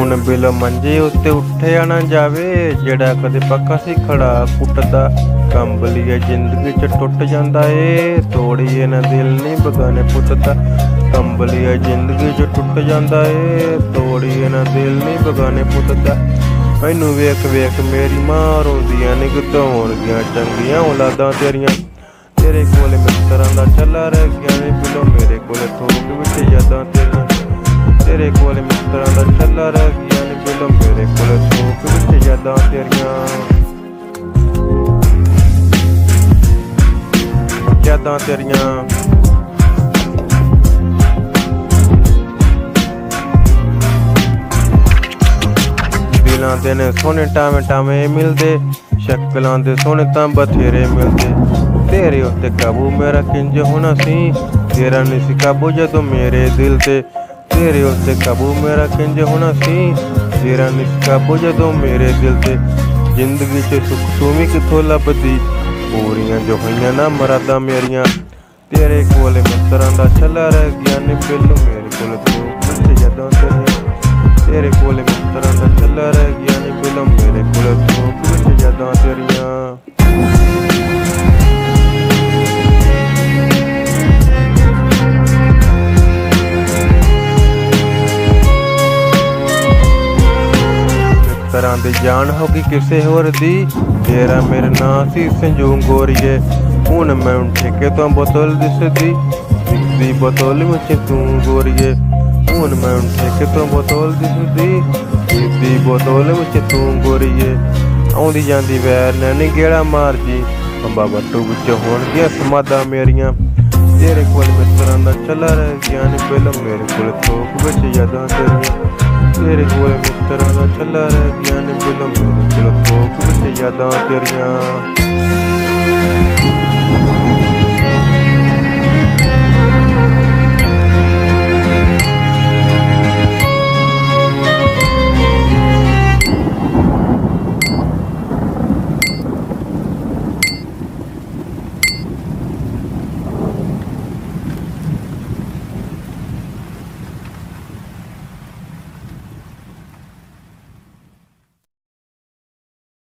ਹੁਣ ਬਿਲ ਮੰਜੇ ਉੱਤੇ ਉੱਠਿਆ ਨਾ ਜਾਵੇ, ਜਿਹੜਾ ਕਦੇ ਪੱਕਾ ਸੀ ਖੜਾ ਕੁੱਟਦਾ। ਕੰਬਲੀਏ ਜ਼ਿੰਦਗੀ ਚ ਟੁੱਟ ਜਾਂਦਾ ਏ ਤੋੜੀਏ ਨਾ ਦਿਲ ਨਹੀਂ ਬਗਾਨੇ ਪੁੱਤ ਦਾ ਕੰਬਲੀਏ ਜ਼ਿੰਦਗੀ ਚ ਟੁੱਟ ਜਾਂਦਾ ਏ ਤੋੜੀਏ ਨਾ ਦਿਲ ਨਹੀਂ ਬਗਾਨੇ ਪੁੱਤ ਦਾ ਮੈਨੂੰ ਵੇਖ ਵੇਖ ਮੇਰੀ ਮਾਂ ਰੋਂਦੀਆਂ ਨਿਗਤਾਂ ਹੋਣਗੀਆਂ ਚੰਗੀਆਂ ਔਲਾਦਾਂ ਤੇਰੀਆਂ। ਤੇਰੇ ਕੋਲ ਮਿੱਤਰਾਂ ਦਾ ਚੱਲਾ ਰਹਿ ਗਿਆ ਨੀ ਬਿਲੋ ਮੇਰੇ ਕੋਲ ਥੋਕ ਵਿੱਚ ਯਾਦਾਂ ਤੇਰੀਆਂ ਤੇਰੇ ਕੋਲ ਮਿੱਤਰਾਂ ਦਾ ਚੱਲਾ ਰਹਿ ਗਿਆ ਨੀ ਬਿਲੋ ਮੇਰੇ ਕੋਲ ਥੋਕ ਵਿੱਚ ਯਾਦਾਂ ਤੇਰੀਆਂ। ਯਾਦਾਂ ਤੇਰੀਆਂ। ਦਿਲਾਂ ਦੇ ਨੇ ਸੋਹਣੇ ਟਾਵੇਂ ਟਾਵੇਂ ਮਿਲਦੇ, ਸ਼ਕਲਾਂ ਦੇ ਸੋਹਣੇ ਤਾਂ ਬਥੇਰੇ ਮਿਲਦੇ। ਤੇਰੇ ਉੱਤੇ ਕਾਬੂ ਮੇਰਾ ਕਿੰਜ ਹੋਣਾ ਸੀ? ਤੇਰਾ ਨਹੀਂ ਸੀ ਕਾਬੂ ਜਦੋਂ ਮੇਰੇ ਦਿਲ ਤੇ ਤੇਰੇ ਉੱਤੇ ਕਾਬੂ ਮੇਰਾ ਕਿੰਜ ਹੋਣਾ ਸੀ ਤੇਰਾ ਨਹੀਂ ਸੀ ਕਾਬੂ ਜਦੋਂ ਮੇਰੇ ਦਿਲ ਤੇ ਜ਼ਿੰਦਗੀ 'ਚ ਸੁੱਖ ਤੂੰ ਵੀ ਕਿੱਥੋਂ ਲੱਭਦੀ ਪੂਰੀਆਂ ਜੋ ਹੋਈਆਂ ਨਾ ਮਰਾਦਾਂ ਮੇਰੀਆਂ ਤੇਰੇ ਕੋਲ ਮਿੱਤਰਾਂ ਦਾ ਛੱਲਾ ਰਹਿ ਗਿਆ ਨੀ ਬਿੱਲ ਮੇਰੇ ਕੋਲ ਤੂੰ ਕੁਝ ਜਦੋਂ ਤੇਰੀਆਂ ਮਿੱਤਰਾਂ ਦੀ ਜਾਨ ਹੋ ਗਈ ਕਿਸੇ ਹੋਰ ਦੀ। ਤੇਰਾ ਮੇਰੇ ਨਾਂ ਸੀ ਸੰਜੂ ਗੋਰੀਏ। ਹੁਣ ਮੈਂ ਠੇਕੇ ਤੋਂ ਬੋਤਲ ਦਿਸਦੀ। ਦਿਸਦੀ ਬੋਤਲ ਵਿੱਚ ਤੂੰ ਗੋਰੀਏ। ਹੁਣ ਮੈਂ ਠੇਕੇ ਤੋਂ ਬੋਤਲ ਦਿਸਦੀ। ਦਿਸਦੀ ਬੋਤਲ ਵਿੱਚ ਤੂੰ ਗੋਰੀਏ। ਆਉਂਦੀ ਜਾਂਦੀ ਵੈਰ ਨੇ ਗੇੜਾ ਮਾਰ ਜੀ ਅੰਬਾ ਬੱਟੂ ਵਿੱਚ ਹੋਣਗੀਆਂ ਸਮਾਦਾ ਮੇਰੀਆਂ। ਤੇਰੇ ਕੋਲ ਮਿੱਤਰਾਂ ਦਾ ਚੱਲਾ ਰਹਿ ਗਿਆ ਨੀ। ਫਿਲਮ ਮੇਰੇ ਕੋਲ ਥੋਕ ਵਿੱਚ ਯਾਦਾਂ ਤੇਰੀਆਂ। ਤੇਰੇ ਕੋਲ ਮਿੱਤਰਾਂ ਦਾ ਚੱਲਾ ਰਹਿ ਗਿਆ ਨੀ ਫਿਲਮ ਮੇਰੇ ਕੋਲ ਵਿੱਚ ਯਾਦਾਂ ਤੇਰੀਆਂ।